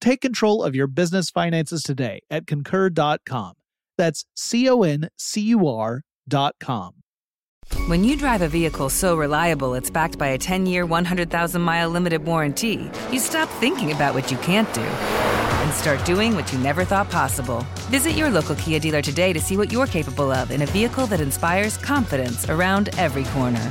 Take control of your business finances today at concur.com. That's C O N C U R.com. When you drive a vehicle so reliable it's backed by a 10 year, 100,000 mile limited warranty, you stop thinking about what you can't do and start doing what you never thought possible. Visit your local Kia dealer today to see what you're capable of in a vehicle that inspires confidence around every corner.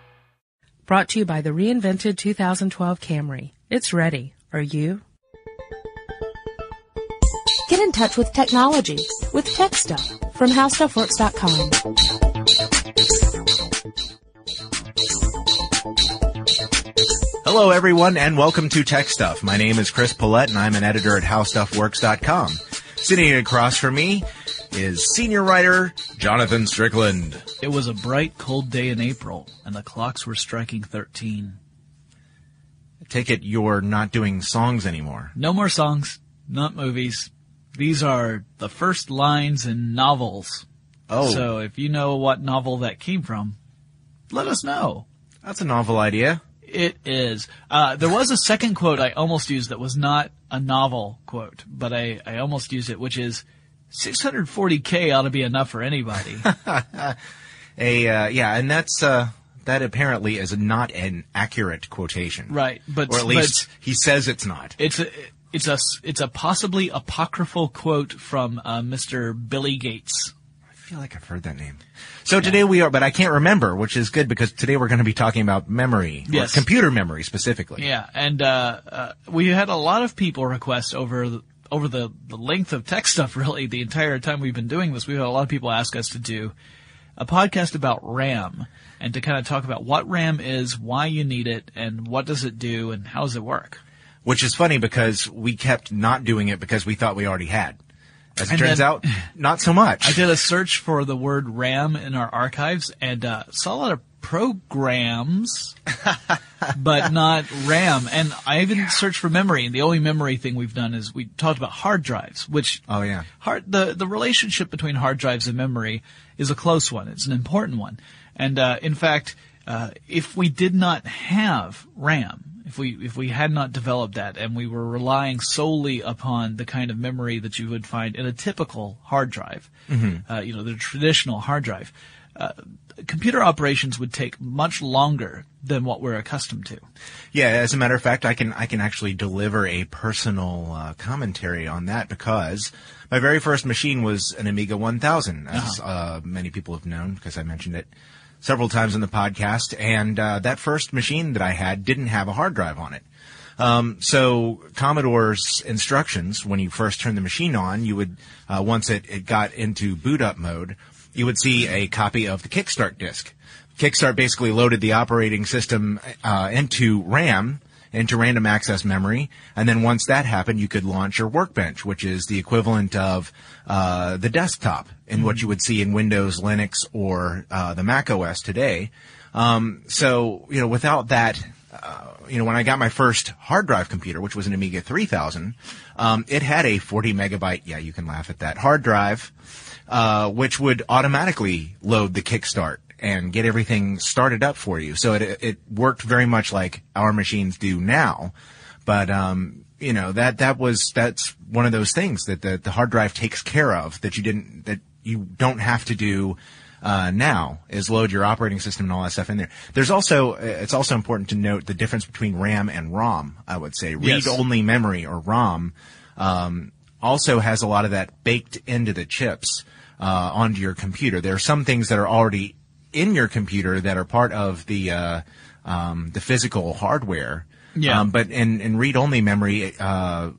Brought to you by the reinvented 2012 Camry. It's ready. Are you? Get in touch with technology with Tech Stuff from HowStuffWorks.com. Hello, everyone, and welcome to Tech Stuff. My name is Chris Pollette, and I'm an editor at HowStuffWorks.com. Sitting across from me is senior writer Jonathan Strickland. It was a bright, cold day in April, and the clocks were striking 13. I take it you're not doing songs anymore. No more songs, not movies. These are the first lines in novels. Oh. So if you know what novel that came from, let us know. That's a novel idea. It is. Uh, there was a second quote I almost used that was not a novel quote, but I, I almost used it, which is 640k ought to be enough for anybody. a uh, yeah, and that's uh, that apparently is not an accurate quotation, right? But or at least he says it's not. It's a it's a it's a possibly apocryphal quote from uh, Mr. Billy Gates. I feel like I've heard that name. So yeah. today we are, but I can't remember, which is good because today we're going to be talking about memory, yes. computer memory specifically. Yeah, and uh, uh, we had a lot of people request over the, over the, the length of tech stuff, really, the entire time we've been doing this, we've had a lot of people ask us to do a podcast about RAM and to kind of talk about what RAM is, why you need it, and what does it do, and how does it work. Which is funny because we kept not doing it because we thought we already had. As it And turns then- out, not so much. I did a search for the word RAM in our archives and uh, saw a lot of programs, but not RAM. And I even searched for memory, and the only memory thing we've done is we talked about hard drives, which oh yeah, hard the the relationship between hard drives and memory is a close one. It's an important one, and uh, in fact, uh, if we did not have RAM. If we if we had not developed that and we were relying solely upon the kind of memory that you would find in a typical hard drive, Mhm. uh, you know, the traditional hard drive, uh, computer operations would take much longer than what we're accustomed to. Yeah, as a matter of fact, I can I can actually deliver a personal uh, commentary on that because my very first machine was an Amiga 1000, as uh, many people have known because I mentioned it several times in the podcast. And uh, that first machine that I had didn't have a hard drive on it. Um, so Commodore's instructions, when you first turn the machine on, you would uh, once it, it got into boot up mode, you would see a copy of the Kickstart disk. Kickstart basically loaded the operating system uh, into RAM, into random access memory, and then once that happened, you could launch your workbench, which is the equivalent of uh, the desktop in what you would see in Windows, Linux, or uh, the Mac OS today. Um, so you know, without that, uh, you know, when I got my first hard drive computer, which was an Amiga 3000, um, it had a 40 megabyte. Yeah, you can laugh at that hard drive, uh, which would automatically load the Kickstart and get everything started up for you. So it it worked very much like our machines do now, but um, you know that that was that's one of those things that the the hard drive takes care of that you didn't that you don't have to do. Uh, now is load your operating system and all that stuff in there. There's also it's also important to note the difference between RAM and ROM. I would say Yes. read-only memory or ROM um, also has a lot of that baked into the chips uh, onto your computer. There are some things that are already in your computer that are part of the uh, um, the physical hardware. Yeah. Um, but in, in read-only memory, uh,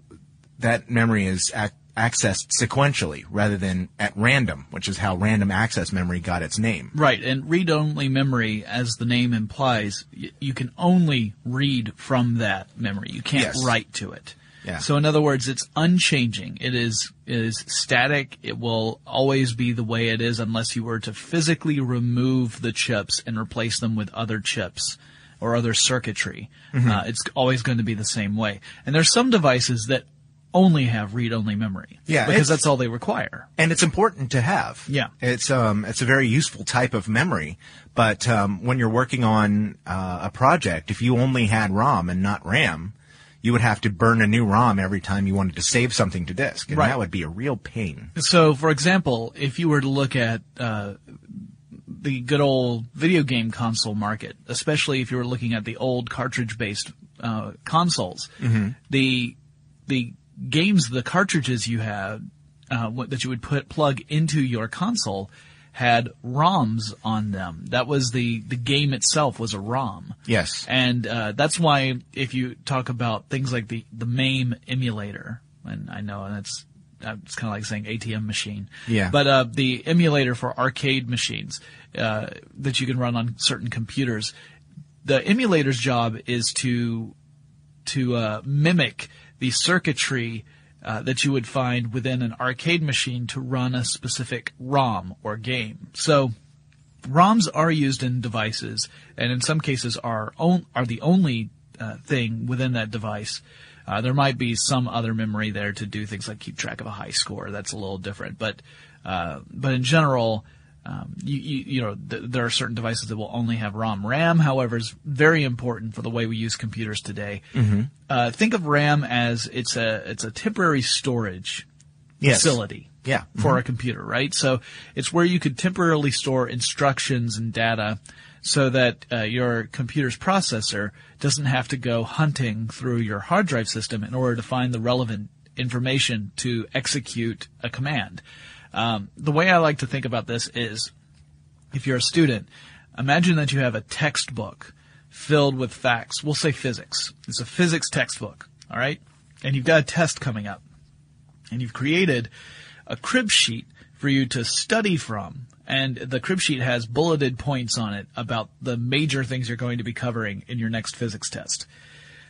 that memory is ac- accessed sequentially rather than at random, which is how random access memory got its name. Right, and read-only memory, as the name implies, y- you can only read from that memory. You can't Yes. write to it. Yeah. So in other words, it's unchanging. It is it is static. It will always be the way it is unless you were to physically remove the chips and replace them with other chips or other circuitry. Mhm. Uh, it's always going to be the same way. And there's some devices that only have read-only memory. Yeah, because that's all they require. and it's important to have. Yeah. it's um it's a very useful type of memory. But um, when you're working on uh, a project, if you only had ROM and not RAM, you would have to burn a new ROM every time you wanted to save something to disk, and Right. that would be a real pain. So, for example, if you were to look at uh, the good old video game console market, especially if you were looking at the old cartridge-based uh, consoles, Mhm. the the games, the cartridges you had uh, that you would put plug into your console had ROMs on them. That was the the game itself was a ROM. Yes. And uh, that's why if you talk about things like the the MAME emulator, and I know that's uh, it's kind of like saying ATM machine. Yeah. But uh, the emulator for arcade machines uh, that you can run on certain computers, the emulator's job is to to uh, mimic the circuitry uh, that you would find within an arcade machine to run a specific ROM or game. So ROMs are used in devices, and in some cases are on, are the only uh, thing within that device. Uh, there might be some other memory there to do things like keep track of a high score. That's a little different, but uh, but in general, um, you, you you know th- there are certain devices that will only have ROM. RAM, however, is very important for the way we use computers today. Mhm. Uh, think of RAM as it's a it's a temporary storage Yes. facility Yeah. for Mhm. a computer, right? So it's where you could temporarily store instructions and data so that uh, your computer's processor doesn't have to go hunting through your hard drive system in order to find the relevant information to execute a command. Um, the way I like to think about this is if you're a student, imagine that you have a textbook filled with facts. We'll say physics. It's a physics textbook, all right? And you've got a test coming up and you've created a crib sheet for you to study from. And the crib sheet has bulleted points on it about the major things you're going to be covering in your next physics test.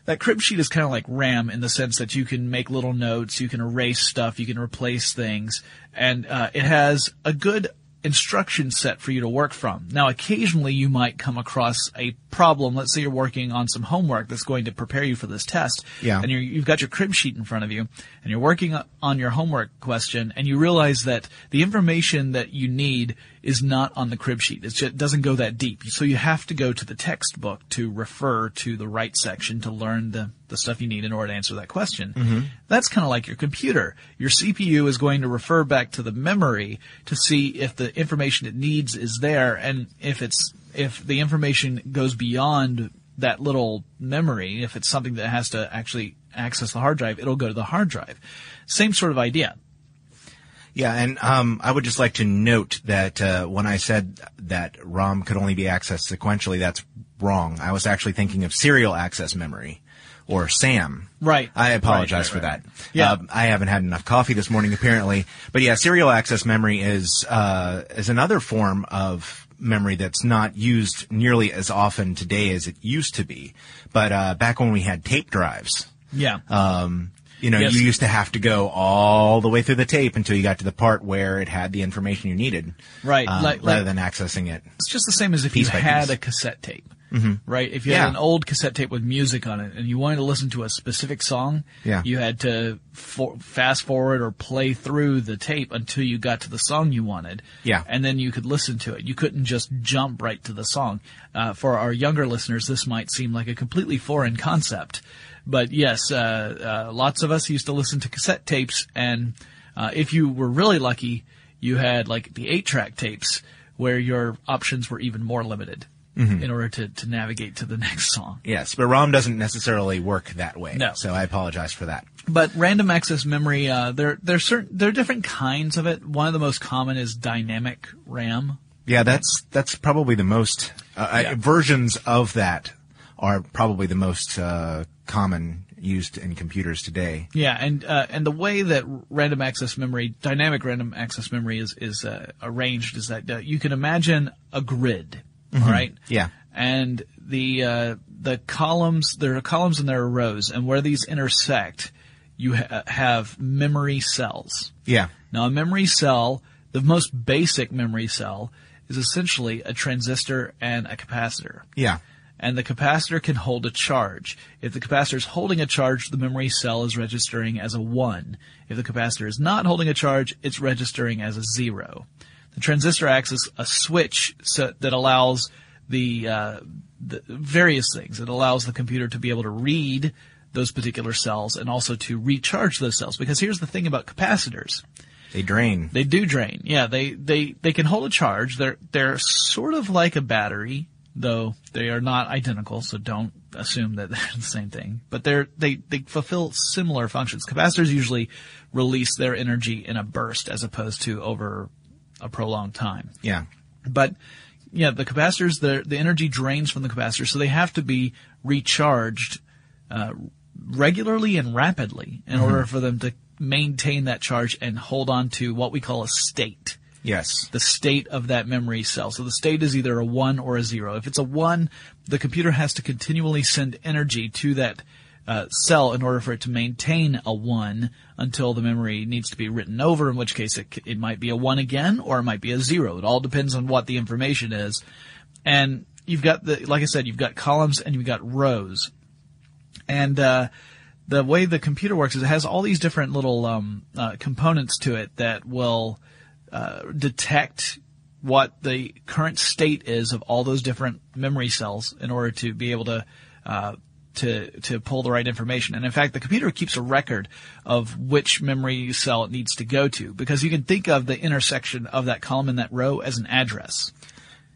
That crib sheet is kind of like RAM in the sense that you can make little notes, you can erase stuff, you can replace things, and uh, it has a good instruction set for you to work from. Now, occasionally you might come across a problem. Let's say you're working on some homework that's going to prepare you for this test. Yeah. And you're, you've got your crib sheet in front of you, and you're working on your homework question, and you realize that the information that you need is not on the crib sheet. It's just, it doesn't go that deep. So you have to go to the textbook to refer to the right section to learn the, the stuff you need in order to answer that question. Mhm. That's kind of like your computer. Your CPU is going to refer back to the memory to see if the information it needs is there, and if it's if the information goes beyond that little memory, if it's something that has to actually access the hard drive, it'll go to the hard drive. Same sort of idea. Yeah, and um, I would just like to note that uh, when I said that ROM could only be accessed sequentially, that's wrong. I was actually thinking of serial access memory, or SAM. Right. I apologize Right, for right, that. Yeah. Uh, I haven't had enough coffee this morning, apparently. But yeah, serial access memory is uh, is another form of memory that's not used nearly as often today as it used to be. But uh, back when we had tape drives, Yeah. um, you know, Yes. you used to have to go all the way through the tape until you got to the part where it had the information you needed, Right, uh, like- rather like- than accessing it. It's just the same as if you had piece. a cassette tape, Mhm. right? If you Yeah. had an old cassette tape with music on it and you wanted to listen to a specific song, Yeah. you had to for- fast forward or play through the tape until you got to the song you wanted. Yeah. And then you could listen to it. You couldn't just jump right to the song. Uh, for our younger listeners, this might seem like a completely foreign concept. But yes, uh, uh, lots of us used to listen to cassette tapes, and uh, if you were really lucky, you had like the eight-track tapes where your options were even more limited Mhm. in order to, to navigate to the next song. Yes, but ROM doesn't necessarily work that way. No. So I apologize for that. But random access memory, uh, there there's certain there are different kinds of it. One of the most common is dynamic RAM. Yeah, that's that's probably the most uh, I- versions of that are probably the most uh, common used in computers today. Yeah, and uh, and the way that random access memory, dynamic random access memory is is uh, arranged is that uh, you can imagine a grid, Mhm. all right? Yeah. And the uh, the columns there are columns and there are rows, and where these intersect, you ha- have memory cells. Yeah. Now, a memory cell, the most basic memory cell, is essentially a transistor and a capacitor. Yeah. And the capacitor can hold a charge. If the capacitor is holding a charge, the memory cell is registering as a 1. If the capacitor is not holding a charge, it's registering as a 0. The transistor acts as a switch so, that allows the, uh, the various things. It allows the computer to be able to read those particular cells and also to recharge those cells. Because here's the thing about capacitors. They drain. They do drain. Yeah, they, they, they can hold a charge. They're, they're sort of like a battery, though they are not identical, so don't assume that they're the same thing. But they're, they, they fulfill similar functions. Capacitors usually release their energy in a burst as opposed to over a prolonged time. Yeah. But yeah, the capacitors, the the energy drains from the capacitor, so they have to be recharged uh, regularly and rapidly in Mhm. order for them to maintain that charge and hold on to what we call a state. Yes. The state of that memory cell. So the state is either a one or a zero. If it's a one, the computer has to continually send energy to that uh, cell in order for it to maintain a one until the memory needs to be written over, in which case it, it might be a one again or it might be a zero. It all depends on what the information is. And you've got the, like I said, you've got columns and you've got rows. And, uh, the way the computer works is it has all these different little, um, uh, components to it that will, uh, detect what the current state is of all those different memory cells in order to be able to, uh, to, to pull the right information. And in fact, the computer keeps a record of which memory cell it needs to go to because you can think of the intersection of that column and that row as an address.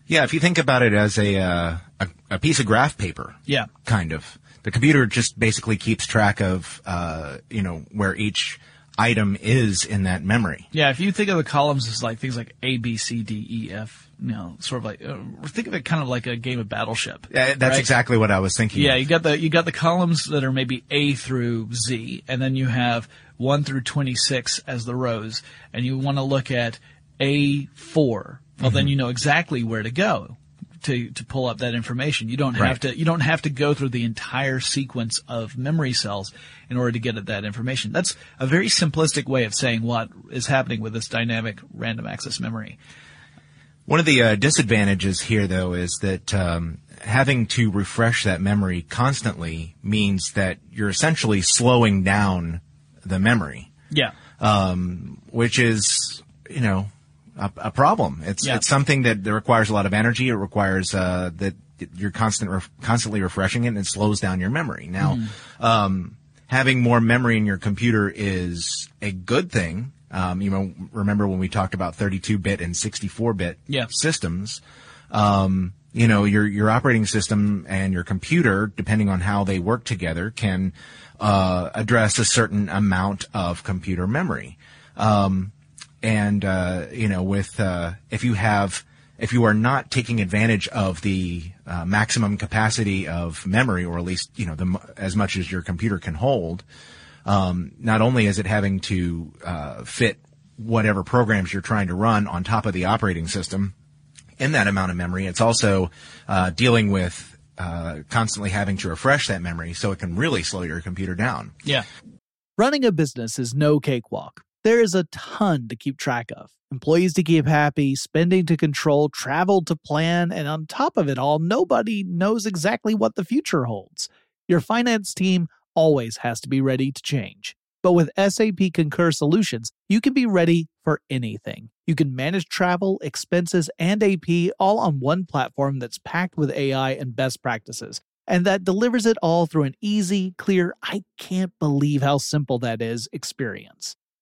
Yeah, if you think about it as a, uh, a a piece of graph paper, Yeah. kind of. The computer just basically keeps track of, uh, you know, where each item is in that memory. Yeah, if you think of the columns as like things like A, B, C, D, E, F, you know, sort of like, uh, think of it kind of like a game of Battleship. Uh, that's right? exactly what I was thinking. Yeah, of. you got the you got the columns that are maybe A through Z, and then you have one through twenty six as the rows, and you want to look at A four. Well, then Mhm. you know exactly where to go to to pull up that information. You don't have Right. to you don't have to go through the entire sequence of memory cells in order to get at that information. That's a very simplistic way of saying what is happening with this dynamic random access memory. One of the uh, disadvantages here, though, is that um, having to refresh that memory constantly means that you're essentially slowing down the memory, Yeah. um, which is, you know, a, a problem. It's Yeah. it's something that, that requires a lot of energy. It requires uh, that you're constant ref- constantly refreshing it, and it slows down your memory. Now, Mhm. um, having more memory in your computer is a good thing. Um, you know, remember when we talked about 32-bit and 64-bit Yeah. systems? Um, you know, your your operating system and your computer, depending on how they work together, can uh, address a certain amount of computer memory. Um, and uh, you know, with uh, if you have if you are not taking advantage of the uh, maximum capacity of memory, or at least you know the, as much as your computer can hold, um, not only is it having to uh, fit whatever programs you're trying to run on top of the operating system, in that amount of memory. It's also uh, dealing with uh, constantly having to refresh that memory, so it can really slow your computer down. Yeah. Running a business is no cakewalk. There is a ton to keep track of employees to keep happy, spending to control, travel to plan, and on top of it all, nobody knows exactly what the future holds. Your finance team always has to be ready to change. But with SAP Concur Solutions, you can be ready for anything. You can manage travel, expenses, and AP all on one platform that's packed with AI and best practices, and that delivers it all through an easy, clear, I can't believe how simple that is experience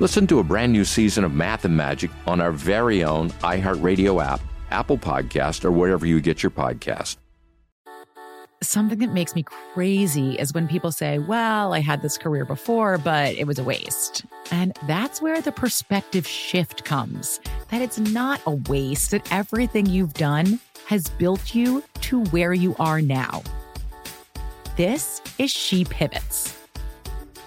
Listen to a brand new season of Math and Magic on our very own iHeartRadio app, Apple Podcast, or wherever you get your podcast. Something that makes me crazy is when people say, Well, I had this career before, but it was a waste. And that's where the perspective shift comes that it's not a waste, that everything you've done has built you to where you are now. This is She Pivots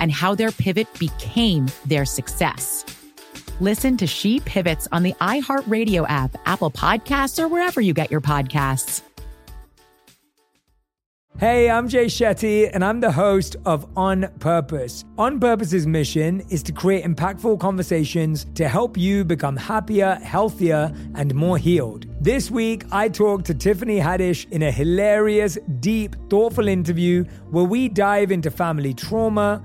and how their pivot became their success. Listen to She Pivots on the iHeartRadio app, Apple Podcasts, or wherever you get your podcasts. Hey, I'm Jay Shetty, and I'm the host of On Purpose. On Purpose's mission is to create impactful conversations to help you become happier, healthier, and more healed. This week, I talked to Tiffany Haddish in a hilarious, deep, thoughtful interview where we dive into family trauma,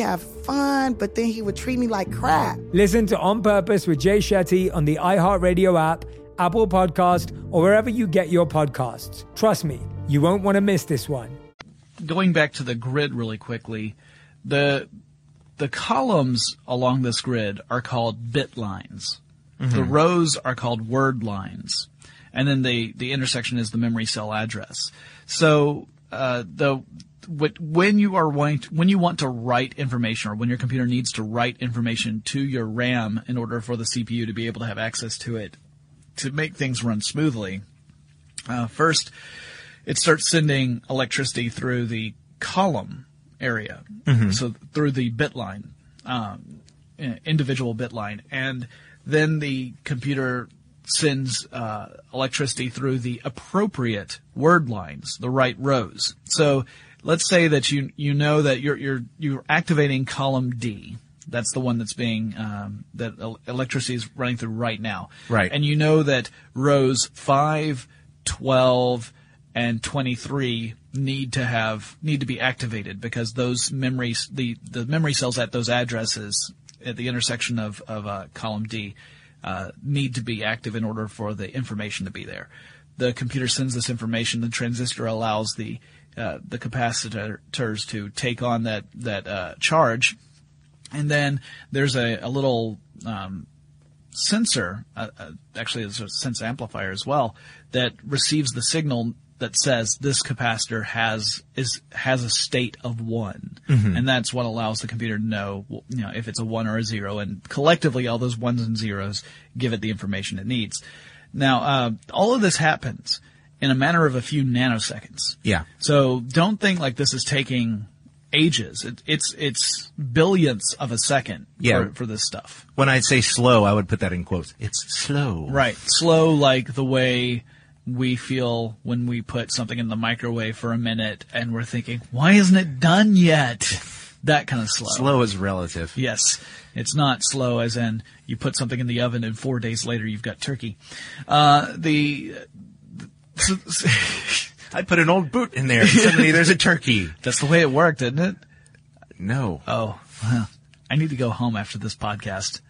have fun, but then he would treat me like crap. Listen to On Purpose with Jay Shetty on the iHeartRadio app, Apple Podcast, or wherever you get your podcasts. Trust me, you won't want to miss this one. Going back to the grid really quickly, the the columns along this grid are called bit lines. Mm-hmm. The rows are called word lines. And then the, the intersection is the memory cell address. So uh, the when you are wanting to, when you want to write information or when your computer needs to write information to your RAM in order for the CPU to be able to have access to it to make things run smoothly, uh, first it starts sending electricity through the column area, mm-hmm. so through the bit line, um, individual bit line, and then the computer sends uh, electricity through the appropriate word lines, the right rows. So let's say that you you know that you're you're you're activating column D. That's the one that's being um, that electricity is running through right now. Right. And you know that rows 5, 12, and 23 need to have need to be activated because those memories the the memory cells at those addresses at the intersection of of uh, column D uh, need to be active in order for the information to be there. The computer sends this information. The transistor allows the uh, the capacitors to take on that that uh, charge, and then there's a, a little um, sensor, uh, uh, actually it's a sense amplifier as well, that receives the signal that says this capacitor has is has a state of one, Mhm. and that's what allows the computer to know, you know, if it's a one or a zero, and collectively all those ones and zeros give it the information it needs. Now, uh, all of this happens in a matter of a few nanoseconds. Yeah. So don't think like this is taking ages. It, it's it's billionths of a second Yeah. for, for this stuff. When I'd say slow, I would put that in quotes. It's slow. Right. Slow like the way we feel when we put something in the microwave for a minute and we're thinking, why isn't it done yet? That kind of slow. Slow is relative. Yes. It's not slow as in you put something in the oven and four days later you've got turkey. Uh, the, I put an old boot in there. and Suddenly there's a turkey. That's the way it worked, isn't it? No. Oh, well, I need to go home after this podcast,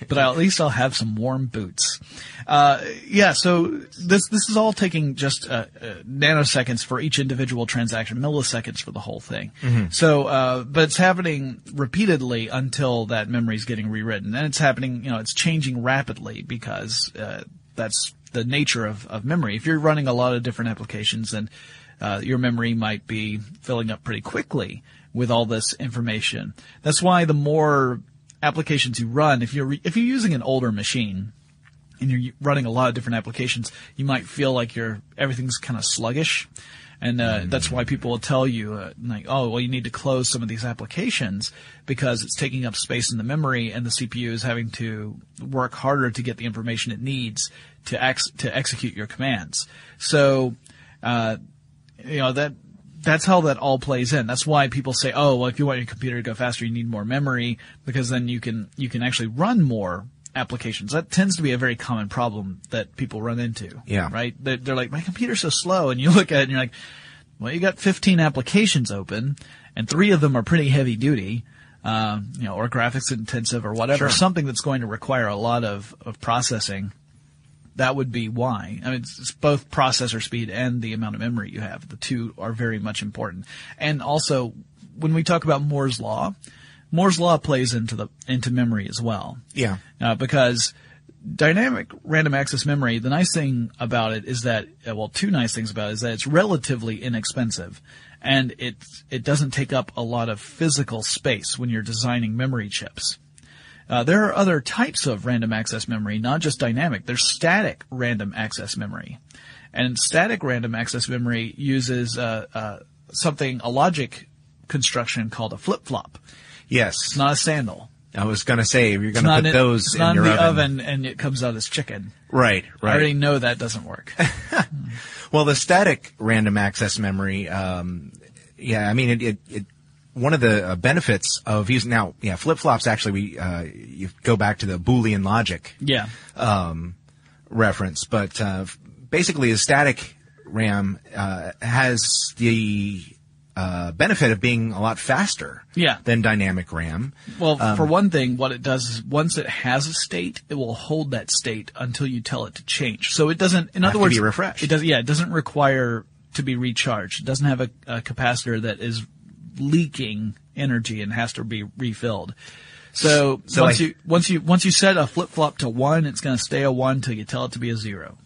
but at least I'll have some warm boots. Uh, yeah, so this this is all taking just uh, uh, nanoseconds for each individual transaction, milliseconds for the whole thing. Mhm. So, uh, but it's happening repeatedly until that memory is getting rewritten, and it's happening. You know, it's changing rapidly because uh, that's the nature of, of memory. If you're running a lot of different applications, then uh, your memory might be filling up pretty quickly with all this information. That's why the more applications you run, if you're re- if you're using an older machine and you're running a lot of different applications, you might feel like you're everything's kind of sluggish. And uh, that's why people will tell you, uh, like, oh, well, you need to close some of these applications because it's taking up space in the memory, and the CPU is having to work harder to get the information it needs to ex- to execute your commands. So, uh, you know that that's how that all plays in. That's why people say, oh, well, if you want your computer to go faster, you need more memory because then you can you can actually run more applications. That tends to be a very common problem that people run into. Yeah. Right? They're, they're like, my computer's so slow, and you look at it and you're like, well, you got 15 applications open, and three of them are pretty heavy duty. Um, you know, or graphics intensive or whatever, Sure. something that's going to require a lot of, of processing that would be why. I mean, it's, it's both processor speed and the amount of memory you have. The two are very much important. And also, when we talk about Moore's law, Moore's law plays into the into memory as well. Yeah. Uh, because dynamic random access memory, the nice thing about it is that, uh, well, two nice things about it is that it's relatively inexpensive, and it it doesn't take up a lot of physical space when you're designing memory chips. Uh, there are other types of random access memory, not just dynamic. There's static random access memory. And static random access memory uses uh, uh, something, a logic construction called a flip-flop. Yes. It's not a sandal. I was going to say, if you're going to put in- those it's in not your in the oven. oven. and it comes out as chicken. Right, right. I already know that doesn't work. Well, the static random access memory, um, yeah, I mean, it, it, it one of the uh, benefits of using now, yeah, flip flops. Actually, we uh, you go back to the Boolean logic, Yeah. um, reference, but uh, basically, a static RAM uh, has the uh, benefit of being a lot faster, Yeah. than dynamic RAM. Well, Um, for one thing, what it does is once it has a state, it will hold that state until you tell it to change. So it doesn't, in other words, be refreshed. It does, yeah, it doesn't require to be recharged. It doesn't have a, a capacitor that is leaking energy and has to be refilled. So, So once I- you once you once you set a flip flop to one, it's going to stay a one till you tell it to be a zero.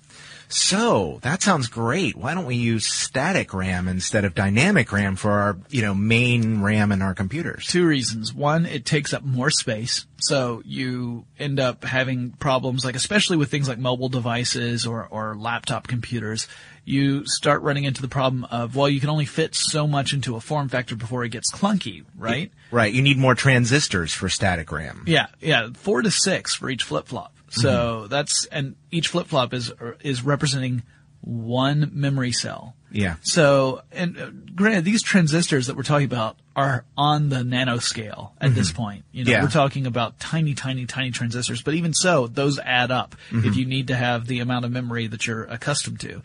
So that sounds great. Why don't we use static RAM instead of dynamic RAM for our, you know, main RAM in our computers? Two reasons. One, it takes up more space. So you end up having problems like, especially with things like mobile devices or, or laptop computers, you start running into the problem of, well, you can only fit so much into a form factor before it gets clunky, right? Right. You need more transistors for static RAM. Yeah, yeah, four to six for each flip flop. So that's and each flip flop is is representing one memory cell. Yeah. So, and uh, granted, these transistors that we're talking about are on the nanoscale at this Mhm. point. You know, Yeah. we're talking about tiny, tiny, tiny transistors, but even so, those add up Mhm. if you need to have the amount of memory that you're accustomed to.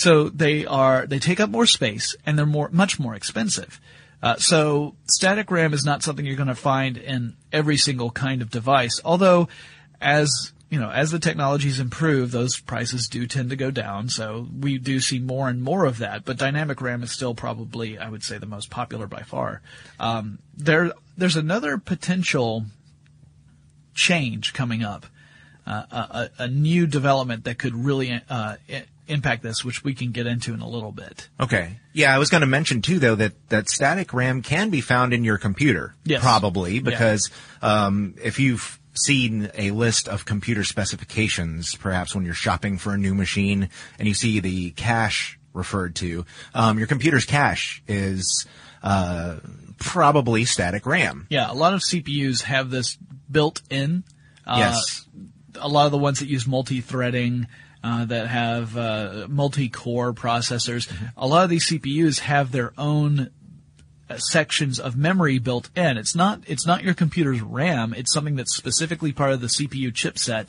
So they are, they take up more space and they're more, much more expensive. Uh, so static RAM is not something you're going to find in every single kind of device, although as you know, as the technologies improve, those prices do tend to go down. So we do see more and more of that. But dynamic RAM is still probably, I would say, the most popular by far. Um, there, there's another potential change coming up, uh, a, a, new development that could really uh, impact this, which we can get into in a little bit. Okay. Yeah, I was going to mention too, though, that, that static RAM can be found in your computer. Yes. Probably, Yeah. because um, if you've seen a list of computer specifications, perhaps when you're shopping for a new machine and you see the cache referred to, um, your computer's cache is uh, probably static RAM. Yeah, a lot of CPUs have this built in. Uh, Yes. A lot of the ones that use multi-threading, uh, that have uh, multi-core processors, a lot of these CPUs have their own uh, sections of memory built in. It's not it's not your computer's RAM. It's something that's specifically part of the CPU chipset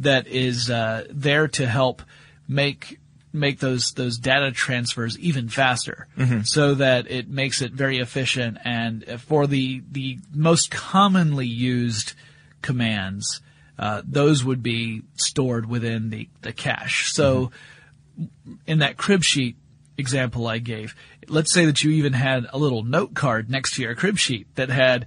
that is uh, there to help make make those those data transfers even faster, Mhm. so that it makes it very efficient. And for the the most commonly used commands, uh, those would be stored within the the cache. So in that crib sheet example I gave, let's say that you even had a little note card next to your crib sheet that had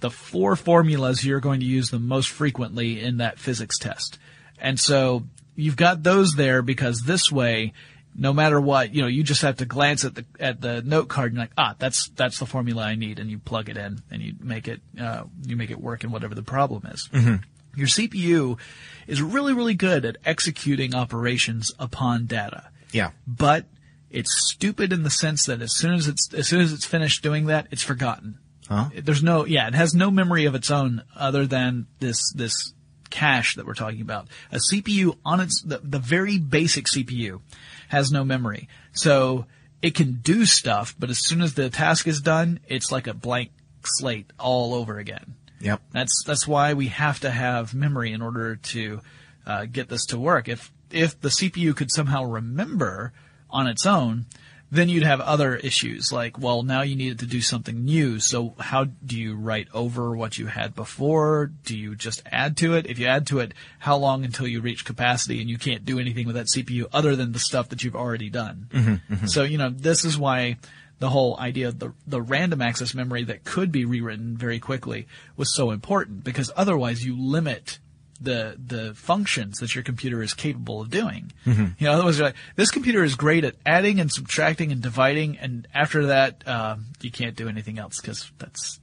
the four formulas you're going to use the most frequently in that physics test. And so you've got those there because this way, no matter what, you know, you just have to glance at the, at the note card and like, ah, that's, that's the formula I need. And you plug it in and you make it, uh, you make it work in whatever the problem is. Mhm. Your CPU is really, really good at executing operations upon data Yeah. but it's stupid in the sense that as soon as it's as soon as it's finished doing that, it's forgotten. Huh? There's no yeah, it has no memory of its own other than this this cache that we're talking about. A CPU on its the, the very basic CPU has no memory. So it can do stuff, but as soon as the task is done, it's like a blank slate all over again. Yep. That's that's why we have to have memory in order to uh, get this to work. If if the CPU could somehow remember on its own, then you'd have other issues like, well, now you need it to do something new. So how do you write over what you had before? Do you just add to it? If you add to it, how long until you reach capacity and you can't do anything with that CPU other than the stuff that you've already done? Mhm, mhm. So, you know, this is why the whole idea of the, the random access memory that could be rewritten very quickly was so important because otherwise you limit the, the functions that your computer is capable of doing. Mhm. You know, otherwise like, this computer is great at adding and subtracting and dividing and after that, um, you can't do anything else because that's,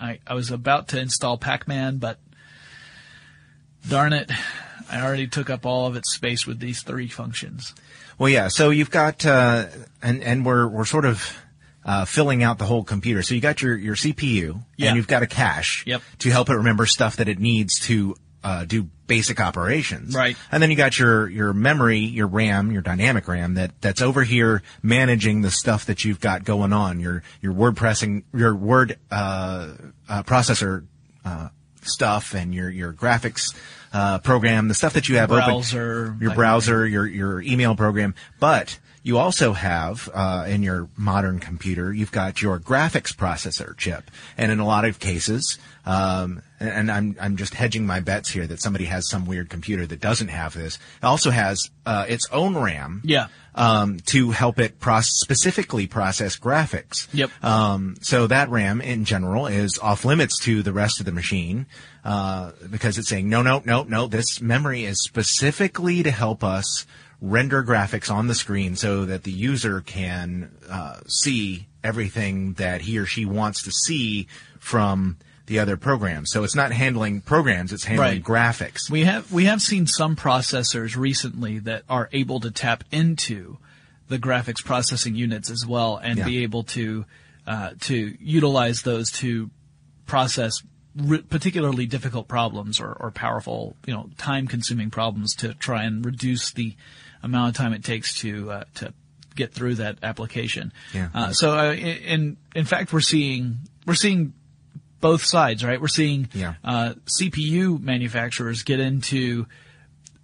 I, I was about to install Pac-Man, but darn it, I already took up all of its space with these three functions. Well, yeah. So you've got, uh, and and we're we're sort of uh, filling out the whole computer. So you got your your CPU, Yeah. and you've got a cache Yep. to help it remember stuff that it needs to uh, do basic operations. Right. And then you got your your memory, your RAM, your dynamic RAM that that's over here managing the stuff that you've got going on. Your your word pressing, your word uh, uh, processor uh, stuff, and your your graphics. Uh, program, the stuff that you have Browser, open, your browser, your your email program, but you also have uh, in your modern computer, you've got your graphics processor chip, and in a lot of cases, um, and, and I'm I'm just hedging my bets here that somebody has some weird computer that doesn't have this. It also has uh, its own RAM, Yeah. um, to help it process, specifically process graphics. Yep. Um, so that RAM in general is off limits to the rest of the machine uh, because it's saying no, no, no, no. This memory is specifically to help us render graphics on the screen so that the user can uh, see everything that he or she wants to see from the other programs. So it's not handling programs; it's handling Right. graphics. We have we have seen some processors recently that are able to tap into the graphics processing units as well and Yeah. be able to uh, to utilize those to process re- particularly difficult problems or, or powerful, you know, time consuming problems to try and reduce the amount of time it takes to uh, to get through that application. Yeah. Uh, so uh, in in fact, we're seeing we're seeing both sides, right? We're seeing Yeah. uh, CPU manufacturers get into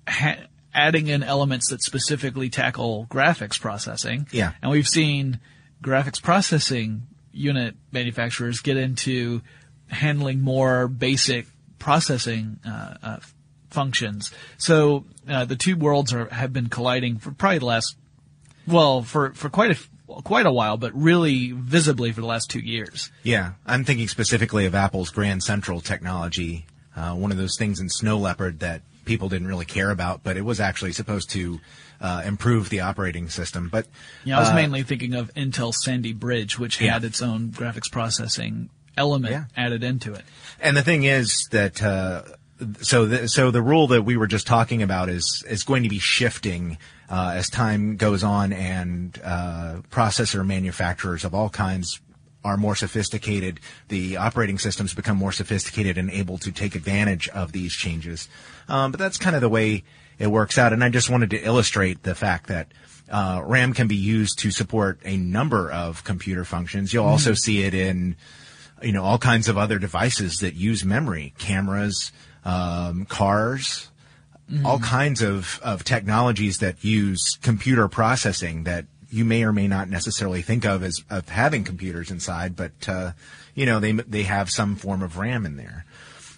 ha- adding in elements that specifically tackle graphics processing. Yeah. And we've seen graphics processing unit manufacturers get into handling more basic processing uh, uh, functions. So uh, the two worlds are have been colliding for probably the last, well, for for quite a quite a while, but really visibly for the last two years. Yeah, I'm thinking specifically of Apple's Grand Central technology, uh, one of those things in Snow Leopard that people didn't really care about, but it was actually supposed to uh, improve the operating system. But Yeah, I was uh, mainly thinking of Intel Sandy Bridge, which Yeah. had its own graphics processing element Yeah. added into it. And the thing is that uh, so the, so the rule that we were just talking about is is going to be shifting uh, as time goes on, and uh, processor manufacturers of all kinds are more sophisticated. The operating systems become more sophisticated and able to take advantage of these changes. Um, but that's kind of the way it works out. And I just wanted to illustrate the fact that. Uh, RAM can be used to support a number of computer functions. You'll also Mhm. see it in you know, all kinds of other devices that use memory, cameras, um, cars, all kinds of, of technologies that use computer processing that you may or may not necessarily think of as of having computers inside, but uh, you know they they have some form of RAM in there.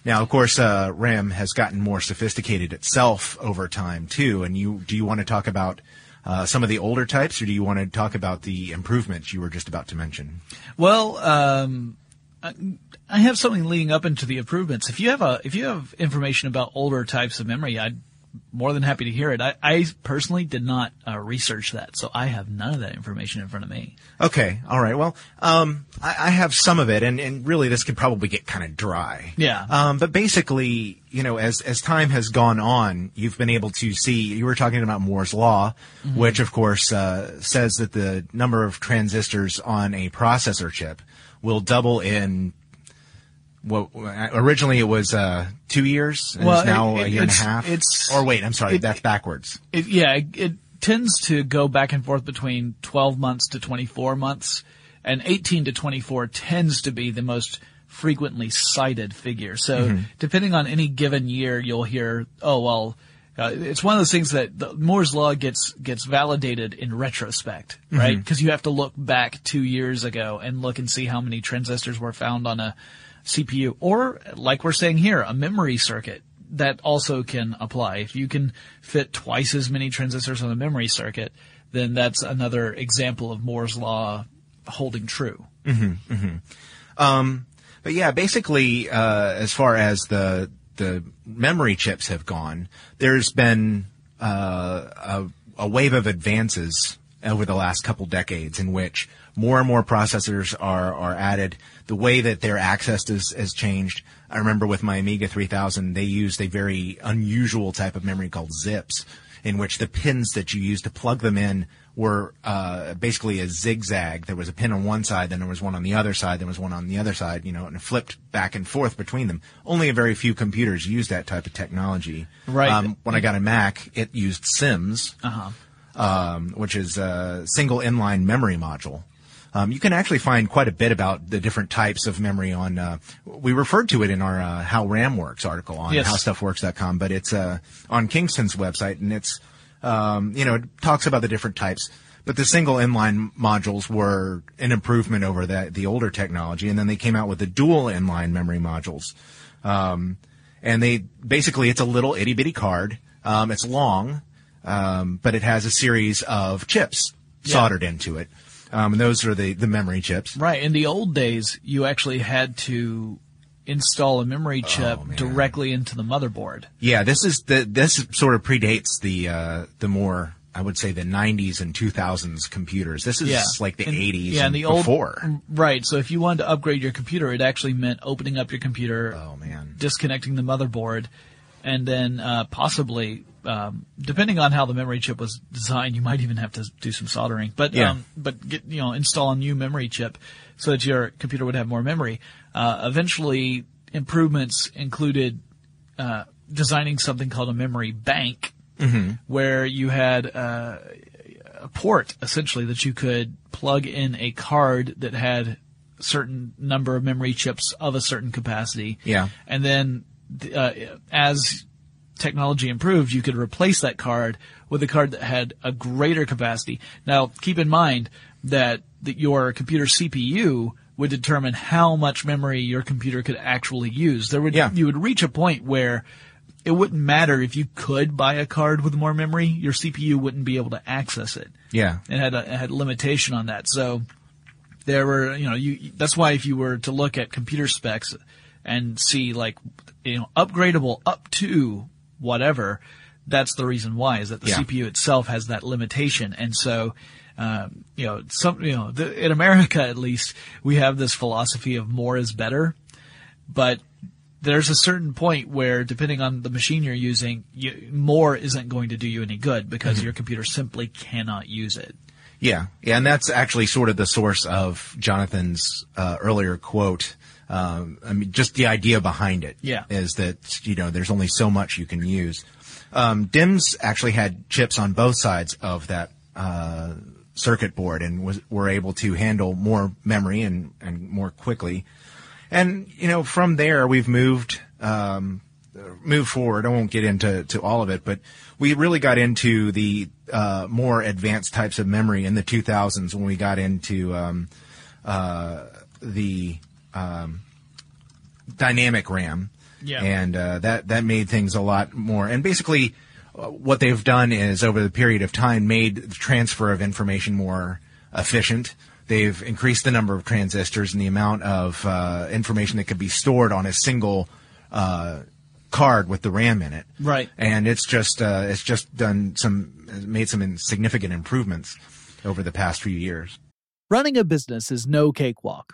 Now, of course, uh, RAM has gotten more sophisticated itself over time too. And you do you want to talk about uh, some of the older types, or do you want to talk about the improvements you were just about to mention? Well, um, I, I have something leading up into the improvements. If you have a if you have information about older types of memory, I'd more than happy to hear it. I, I personally did not uh, research that, so I have none of that information in front of me. Okay, all right. Well, um, I, I have some of it, and, and really this could probably get kind of dry. Yeah. Um, but basically, you know, as as time has gone on, you've been able to see. You were talking about Moore's law, Mhm. which of course uh, says that the number of transistors on a processor chip will double in. What originally it was uh, two years, and Well, it's now it- a year and a half. it's- or wait, I'm sorry, it- that's backwards. Yeah, it, it tends to go back and forth between 12 months to 24 months, and 18 to 24 tends to be the most frequently cited figure. So Mhm. depending on any given year, you'll hear, oh well, uh, it's one of those things that the Moore's law gets gets validated in retrospect, right? Mhm. Because you have to look back two years ago and look and see how many transistors were found on a CPU, or like we're saying here, a memory circuit that also can apply. If you can fit twice as many transistors on a memory circuit, then that's another example of Moore's law holding true. hmm hmm Um, but yeah, basically, uh, as far as the the memory chips have gone, there's been uh, a, a wave of advances over the last couple decades in which more and more processors are are added. The way that they're accessed is, has changed. I remember with my Amiga 3000, they used a very unusual type of memory called zips, in which the pins that you used to plug them in were uh, basically a zigzag. There was a pin on one side, then there was one on the other side, there was one on the other side, you know, and it flipped back and forth between them. Only a very few computers use that type of technology. Right. Um, when I got a Mac, it used SIMMs, Uh-huh. um, which is a single inline memory module. Um, you can actually find quite a bit about the different types of memory on. Uh, we referred to it in our uh, "How RAM Works" article on Yes. HowStuffWorks.com, but it's uh, on Kingston's website, and it's um, you know it talks about the different types. But the single inline modules were an improvement over the the older technology, and then they came out with the dual inline memory modules. Um, and they basically it's a little itty bitty card. Um, it's long, um, but it has a series of chips Yeah. soldered into it. Um, and those are the, the memory chips. Right. In the old days, you actually had to install a memory chip directly into the motherboard. Yeah, this is the this sort of predates the uh, the more I would say the 90s and 2000s computers. This is yeah. like the And- 80s yeah, and the old, before. Right. So if you wanted to upgrade your computer, it actually meant opening up your computer. Oh man. Disconnecting the motherboard, and then uh, possibly, um, depending on how the memory chip was designed, you might even have to do some soldering. But Yeah. um, but get you know install a new memory chip so that your computer would have more memory. Uh, eventually, improvements included uh, designing something called a memory bank Mhm. where you had uh, a port essentially that you could plug in a card that had a certain number of memory chips of a certain capacity. Yeah. And then uh, as technology improved, you could replace that card with a card that had a greater capacity. Now, keep in mind that, that your computer CPU would determine how much memory your computer could actually use. There would, Yeah. you would reach a point where it wouldn't matter if you could buy a card with more memory, your CPU wouldn't be able to access it. Yeah. It had a, it had a limitation on that. So there were, you know, you, that's why if you were to look at computer specs and see like, you know, upgradable up to whatever, that's the reason why is that the Yeah. CPU itself has that limitation. And so, um, you know, some, you know, the, in America at least, we have this philosophy of more is better, but there's a certain point where, depending on the machine you're using, you, more isn't going to do you any good because Mhm. your computer simply cannot use it. Yeah, yeah, and that's actually sort of the source of Jonathan's uh, earlier quote. Um, I mean, just the idea behind it Yeah. is that you know there's only so much you can use. Um, DIMMs actually had chips on both sides of that uh, circuit board and was were able to handle more memory and and more quickly. And you know, from there we've moved um, moved forward. I won't get into to all of it, but we really got into the uh, more advanced types of memory in the 2000s when we got into um, uh, the um, dynamic RAM. Yeah. And uh, that that made things a lot more. And basically, uh, what they've done is over the period of time made the transfer of information more efficient. They've increased the number of transistors and the amount of uh, information that could be stored on a single uh, card with the RAM in it. Right. And it's just uh, it's just done some made some significant improvements over the past few years. Running a business is no cakewalk.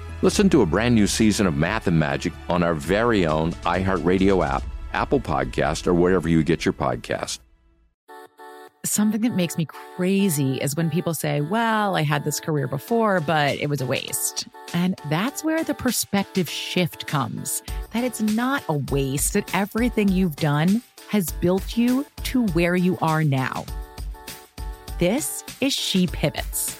Listen to a brand new season of Math and Magic on our very own iHeartRadio app, Apple Podcast, or wherever you get your podcast. Something that makes me crazy is when people say, Well, I had this career before, but it was a waste. And that's where the perspective shift comes that it's not a waste, that everything you've done has built you to where you are now. This is She Pivots,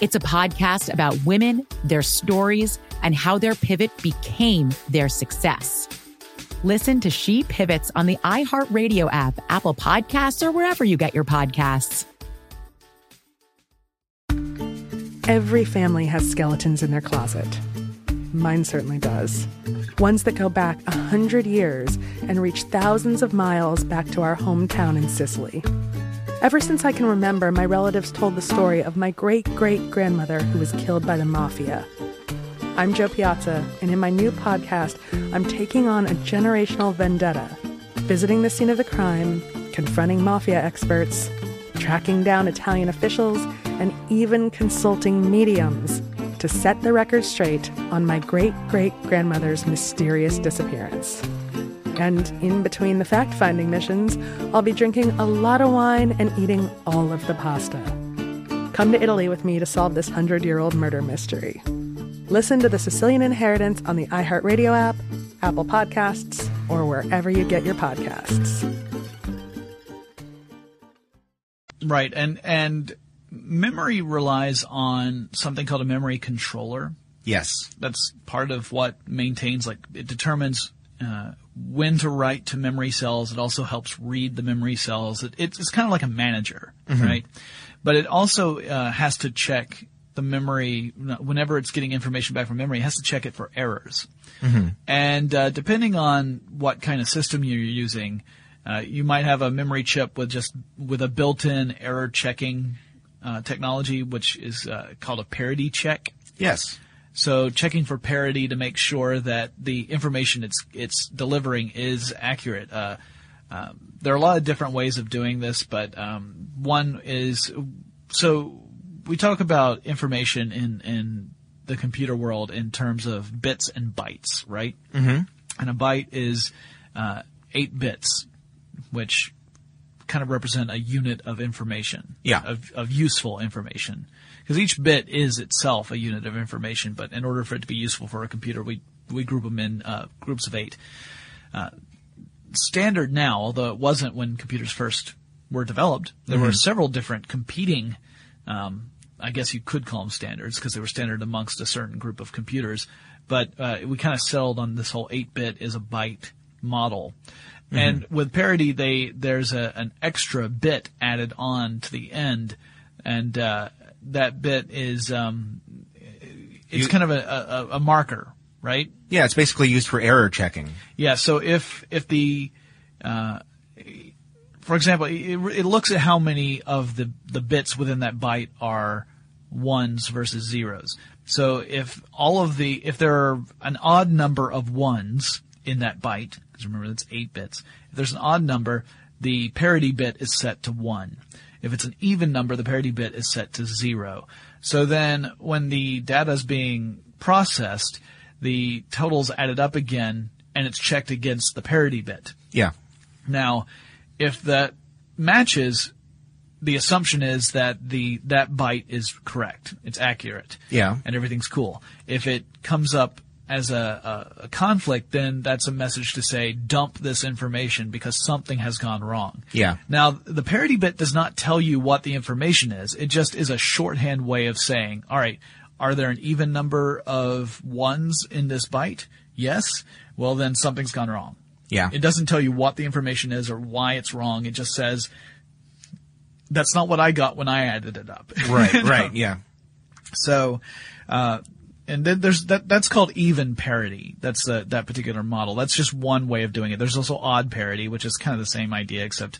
It's a podcast about women, their stories, and how their pivot became their success. Listen to She Pivots on the iHeartRadio app, Apple Podcasts, or wherever you get your podcasts. Every family has skeletons in their closet. Mine certainly does. Ones that go back a hundred years and reach thousands of miles back to our hometown in Sicily. Ever since I can remember, my relatives told the story of my great great grandmother who was killed by the mafia. I'm Jo Piazza, and in my new podcast, I'm taking on a generational vendetta, visiting the scene of the crime, confronting mafia experts, tracking down Italian officials, and even consulting mediums to set the record straight on my great great grandmother's mysterious disappearance. And in between the fact finding missions, I'll be drinking a lot of wine and eating all of the pasta. Come to Italy with me to solve this hundred year old murder mystery. Listen to The Sicilian Inheritance on the iHeartRadio app, Apple Podcasts, or wherever you get your podcasts. Right, and and memory relies on something called a memory controller. Yes. That's part of what maintains, like, it determines uh, when to write to memory cells. It also helps read the memory cells. It, it's, it's kind of like a manager, Mhm. right? But it also uh, has to check the memory whenever it's getting information back from memory. It has to check it for errors. Mhm. And uh, depending on what kind of system you're using, uh, you might have a memory chip with just with a built-in error checking uh, technology, which is uh, called a parity check. Yes. So checking for parity to make sure that the information it's it's delivering is accurate. Uh, um, there are a lot of different ways of doing this, but um, one is so we talk about information in in the computer world in terms of bits and bytes, right? Mhm. And a byte is uh, eight bits, which kind of represent a unit of information. Yeah. Of, of useful information. Because each bit is itself a unit of information, but in order for it to be useful for a computer, we, we group them in uh, groups of eight. Uh, standard now, although it wasn't when computers first were developed, there were Mhm. several different competing, um, I guess you could call them standards because they were standard amongst a certain group of computers. But uh, we kind of settled on this whole 8-bit is a byte model. Mhm. And with parity, they there's a, an extra bit added on to the end, and uh, that bit is um, it's You- kind of a, a, a marker, right? Yeah, it's basically used for error checking. Yeah. So if if the uh, for example, it, it looks at how many of the the bits within that byte are ones versus zeros. So if all of the if there are an odd number of ones in that byte, because remember that's eight bits. If there's an odd number, the parity bit is set to one. If it's an even number, the parity bit is set to zero. So then when the data is being processed, the total's added up again and it's checked against the parity bit. Yeah. Now, if that matches, the assumption is that the that byte is correct. It's accurate. Yeah. And everything's cool. If it comes up as a, a, a conflict, then that's a message to say dump this information because something has gone wrong. Yeah. Now, the parity bit does not tell you what the information is. It just is a shorthand way of saying, all right, are there an even number of ones in this byte? Yes. Well, then something's gone wrong. Yeah. It doesn't tell you what the information is or why it's wrong. It just says, that's not what I got when I added it up. Right, You know? right, yeah. So, uh, and then there's that, that's called even parity. That's that particular model. That's just one way of doing it. There's also odd parity, which is kind of the same idea, except,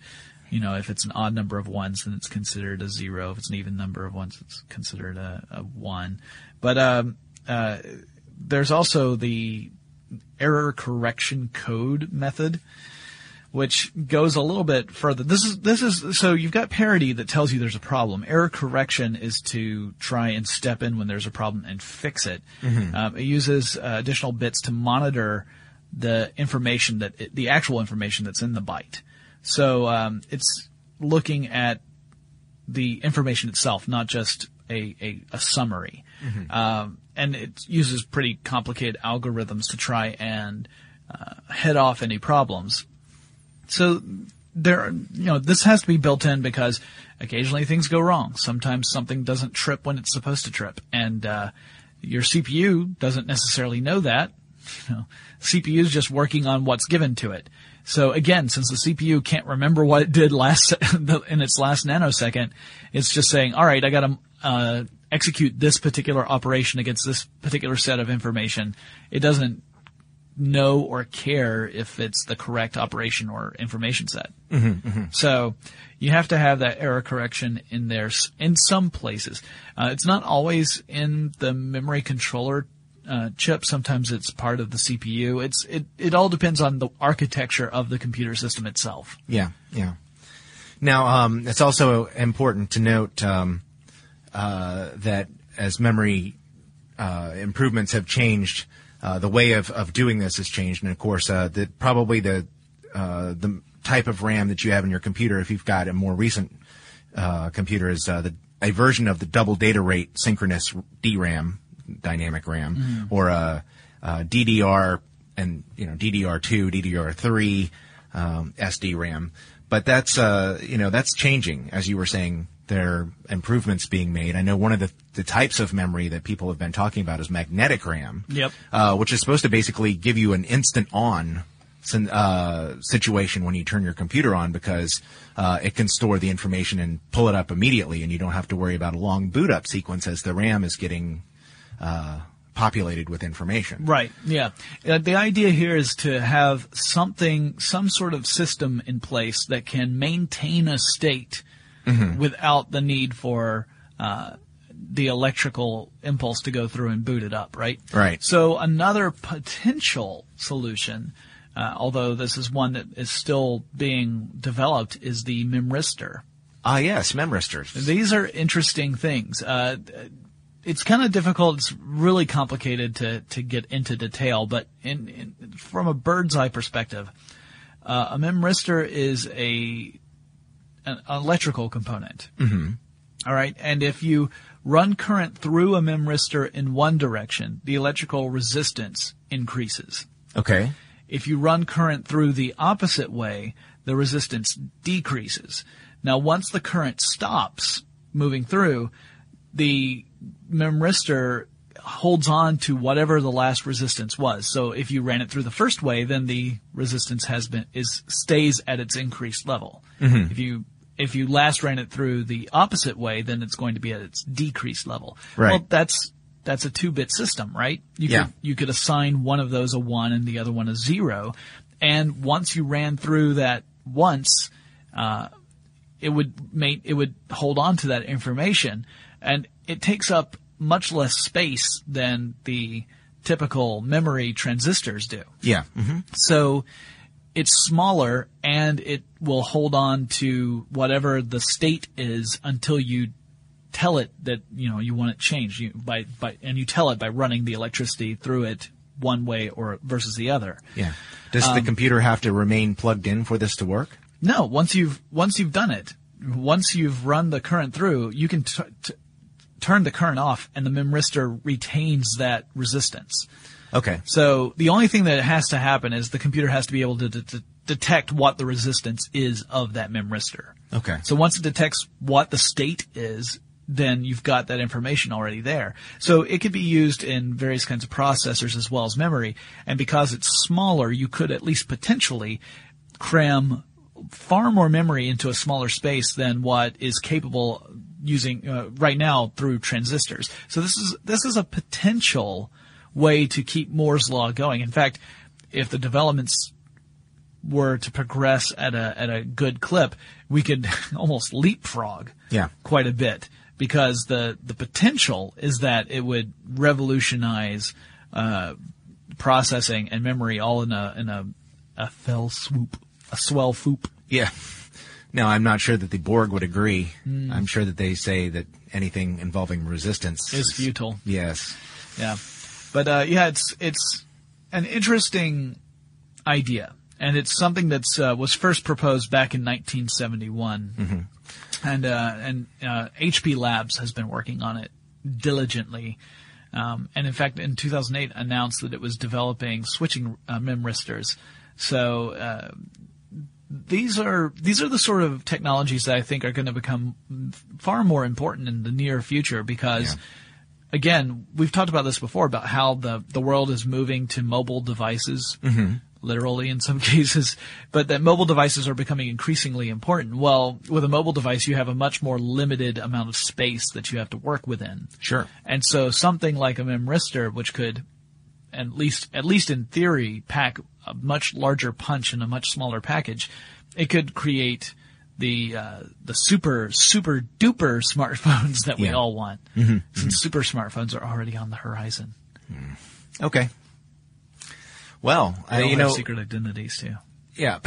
you know, if it's an odd number of ones, then it's considered a zero. If it's an even number of ones, it's considered a, a one. But, um, uh, there's also the error correction code method, which goes a little bit further. This is this is so you've got parity that tells you there's a problem. Error correction is to try and step in when there's a problem and fix it. Mhm. Um, it uses uh, additional bits to monitor the information that it, the actual information that's in the byte. So um, it's looking at the information itself, not just a, a, a summary. Mhm. Um, and it uses pretty complicated algorithms to try and uh, head off any problems. So there, you know, this has to be built in because occasionally things go wrong. Sometimes something doesn't trip when it's supposed to trip, and uh, your CPU doesn't necessarily know that. you know, CPU is just working on what's given to it. So again, since the CPU can't remember what it did last in its last nanosecond, it's just saying, "All right, I got to uh, execute this particular operation against this particular set of information." It doesn't know or care if it's the correct operation or information set. Mm-hmm, mm-hmm. So you have to have that error correction in there in some places. Uh, it's not always in the memory controller uh, chip. Sometimes it's part of the CPU. It's it it all depends on the architecture of the computer system itself. Yeah, yeah. Now, um, it's also important to note um, uh, that as memory uh, improvements have changed, uh, the way of, of doing this has changed, and of course, uh, the, probably the uh, the type of RAM that you have in your computer, if you've got a more recent computer, is the a version of the double data rate synchronous DRAM dynamic RAM Mm-hmm. or a, a DDR and you know DDR2, DDR3, um, SD RAM. But that's uh, you know that's changing as you were saying. There are improvements being made. I know one of the, the types of memory that people have been talking about is magnetic RAM, Yep. uh, which is supposed to basically give you an instant on uh, situation when you turn your computer on because uh, it can store the information and pull it up immediately, and you don't have to worry about a long boot up sequence as the RAM is getting uh, populated with information. Right. Yeah. Uh, the idea here is to have something, some sort of system in place that can maintain a state Mhm. without the need for uh, the electrical impulse to go through and boot it up. Right. Right. So another potential solution, uh, although this is one that is still being developed, is the memristor. Ah, yes, memristors. These are interesting things. Uh, it's kind of difficult. It's really complicated to, to get into detail, but in, in from a bird's eye perspective, uh, a memristor is a an electrical component. Mm-hmm. All right, and if you run current through a memristor in one direction, the electrical resistance increases. Okay. If you run current through the opposite way, the resistance decreases. Now, once the current stops moving through, the memristor holds on to whatever the last resistance was. So if you ran it through the first way, then the resistance has been is stays at its increased level. Mhm. If you if you last ran it through the opposite way, then it's going to be at its decreased level. Right. Well, that's that's a two-bit system, right? You Yeah. could you could assign one of those a one and the other one a zero, and once you ran through that once, uh, it would make it would hold on to that information, and it takes up much less space than the typical memory transistors do. Yeah. Mm-hmm. So it's smaller and it will hold on to whatever the state is until you tell it that you know you want it changed you, by by and you tell it by running the electricity through it one way or versus the other. Yeah. Does the Um, computer have to remain plugged in for this to work? No, once you've once you've done it, once you've run the current through, you can t- t- turn the current off, and the memristor retains that resistance. Okay. So the only thing that has to happen is the computer has to be able to detect what the resistance is of that memristor. Okay. So once it detects what the state is, then you've got that information already there. So it could be used in various kinds of processors as well as memory. And because it's smaller, you could at least potentially cram far more memory into a smaller space than what is capable using uh, right now through transistors. So this is this is a potential way to keep Moore's law going. In fact, if the developments were to progress at a at a good clip, we could almost leapfrog Yeah. quite a bit because the the potential is that it would revolutionize uh, processing and memory all in a in a a fell swoop, a swell foop. Yeah. Now, I'm not sure that the Borg would agree. Hmm. I'm sure that they say that anything involving resistance Is futile. Yes. Yeah, but uh, yeah, it's it's an interesting idea, and it's something that's uh, was first proposed back in 1971, Mm-hmm. and uh, and uh, HP Labs has been working on it diligently. Um, and in fact, in 2008, announced that it was developing switching uh, memristors. So uh, these are these are the sort of technologies that I think are going to become far more important in the near future because again, we've talked about this before about how the the world is moving to mobile devices. Mhm. Literally in some cases, but that mobile devices are becoming increasingly important. Well, with a mobile device, you have a much more limited amount of space that you have to work within. Sure. And so something like a memristor, which could, at least at least in theory, pack a much larger punch in a much smaller package, it could create the uh, the super super duper smartphones that we Yeah. all want. Mhm, Since super smartphones are already on the horizon. Okay. Well, They all you have know, secret identities too. Yeah.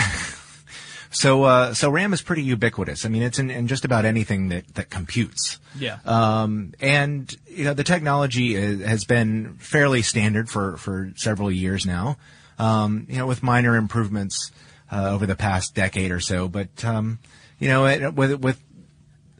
so uh, so RAM is pretty ubiquitous. I mean, it's in, in just about anything that that computes. Yeah. Um, and you know, the technology is, has been fairly standard for for several years now. Um, you know, with minor improvements uh, over the past decade or so, but um, you know, it, with with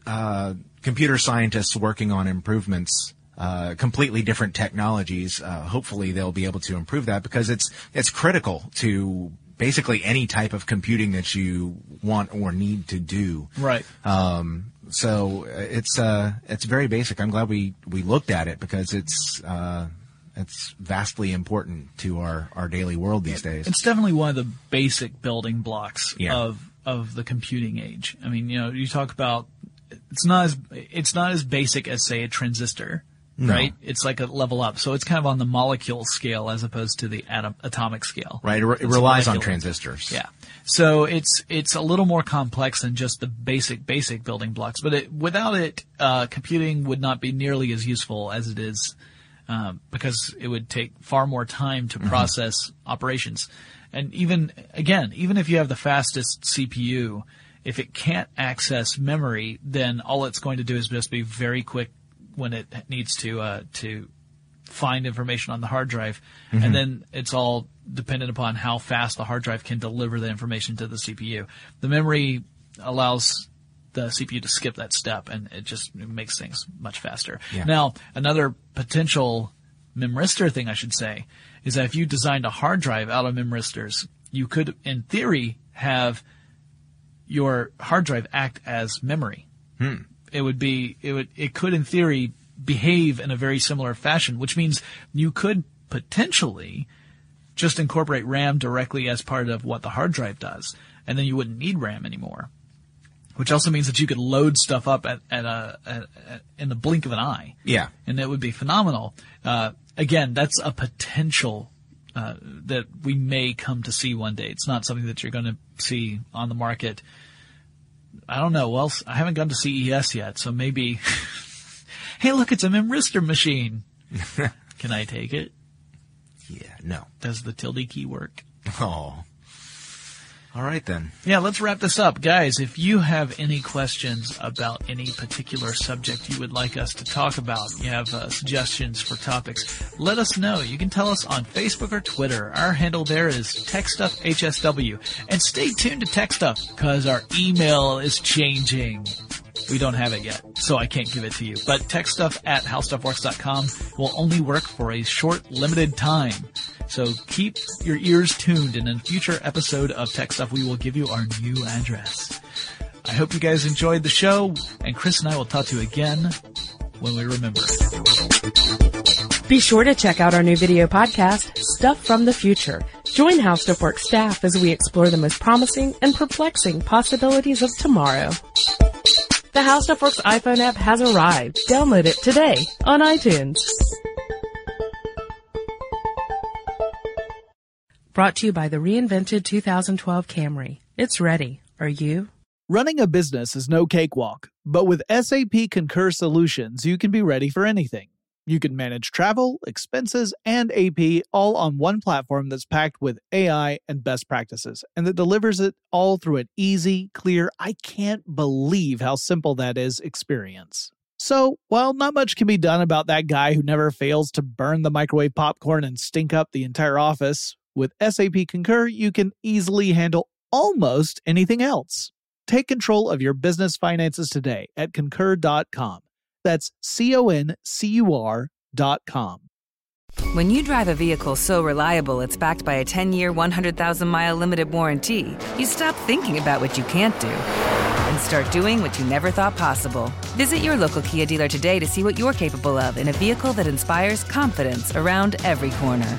uh, computer scientists working on improvements, uh, completely different technologies. Uh, hopefully, they'll be able to improve that because it's it's critical to basically any type of computing that you want or need to do. Right. Um, so it's uh, it's very basic. I'm glad we we looked at it because it's uh, it's vastly important to our our daily world these days. It's definitely one of the basic building blocks Yeah. of of the computing age. I mean, you know, you talk about it's not as it's not as basic as say a transistor, No. right? It's like a level up. So it's kind of on the molecule scale as opposed to the atom atomic scale. Right, it, re- it relies on transistors. Yeah. So it's it's a little more complex than just the basic basic building blocks. But it, without it, uh, computing would not be nearly as useful as it is um, because it would take far more time to process operations. And even again, even if you have the fastest CPU, if it can't access memory, then all it's going to do is just be very quick when it needs to uh, to find information on the hard drive, Mhm. and then it's all dependent upon how fast the hard drive can deliver the information to the CPU. The memory allows the CPU to skip that step, and it just makes things much faster. Yeah. Now, another potential memristor thing I should say is that if you designed a hard drive out of memristors, you could, in theory, have your hard drive act as memory Hmm. it would be it would it could in theory behave in a very similar fashion, which means you could potentially just incorporate RAM directly as part of what the hard drive does, and then you wouldn't need RAM anymore. Which also means that you could load stuff up at, at a at, at, in the blink of an eye. Yeah. and it would be phenomenal. Uh, again, that's a potential uh, that we may come to see one day. It's not something that you're going to see on the market. I don't know. Well, I haven't gone to CES yet, so maybe. hey, look, it's a memristor machine. Can I take it? Yeah, no. Does the tilde key work? Oh. All right then. Yeah, let's wrap this up. Guys, if you have any questions about any particular subject you would like us to talk about, you have uh, suggestions for topics, let us know. You can tell us on Facebook or Twitter. Our handle there is TechStuffHSW. And stay tuned to TechStuff because our email is changing. We don't have it yet, so I can't give it to you. But techstuff at howstuffworks.com will only work for a short, limited time. So keep your ears tuned. And in a future episode of Tech Stuff, we will give you our new address. I hope you guys enjoyed the show, and Chris and I will talk to you again when we remember. Be sure to check out our new video podcast, Stuff from the Future. Join How Stuff Works staff as we explore the most promising and perplexing possibilities of tomorrow. The How Stuff Works iPhone app has arrived. Download it today on iTunes. Brought to you by the reinvented 2012 Camry. It's ready. Are you? Running a business is no cakewalk, but with SAP Concur Solutions, you can be ready for anything. You can manage travel, expenses, and AP all on one platform that's packed with AI and best practices, and that delivers it all through an easy, clear, I can't believe how simple that is experience. So, while not much can be done about that guy who never fails to burn the microwave popcorn and stink up the entire office, with SAP Concur, you can easily handle almost anything else. Take control of your business finances today at concur.com. That's C O N C U R dot com. When you drive a vehicle so reliable it's backed by a 10 year, 100,000 mile limited warranty, you stop thinking about what you can't do and start doing what you never thought possible. Visit your local Kia dealer today to see what you're capable of in a vehicle that inspires confidence around every corner.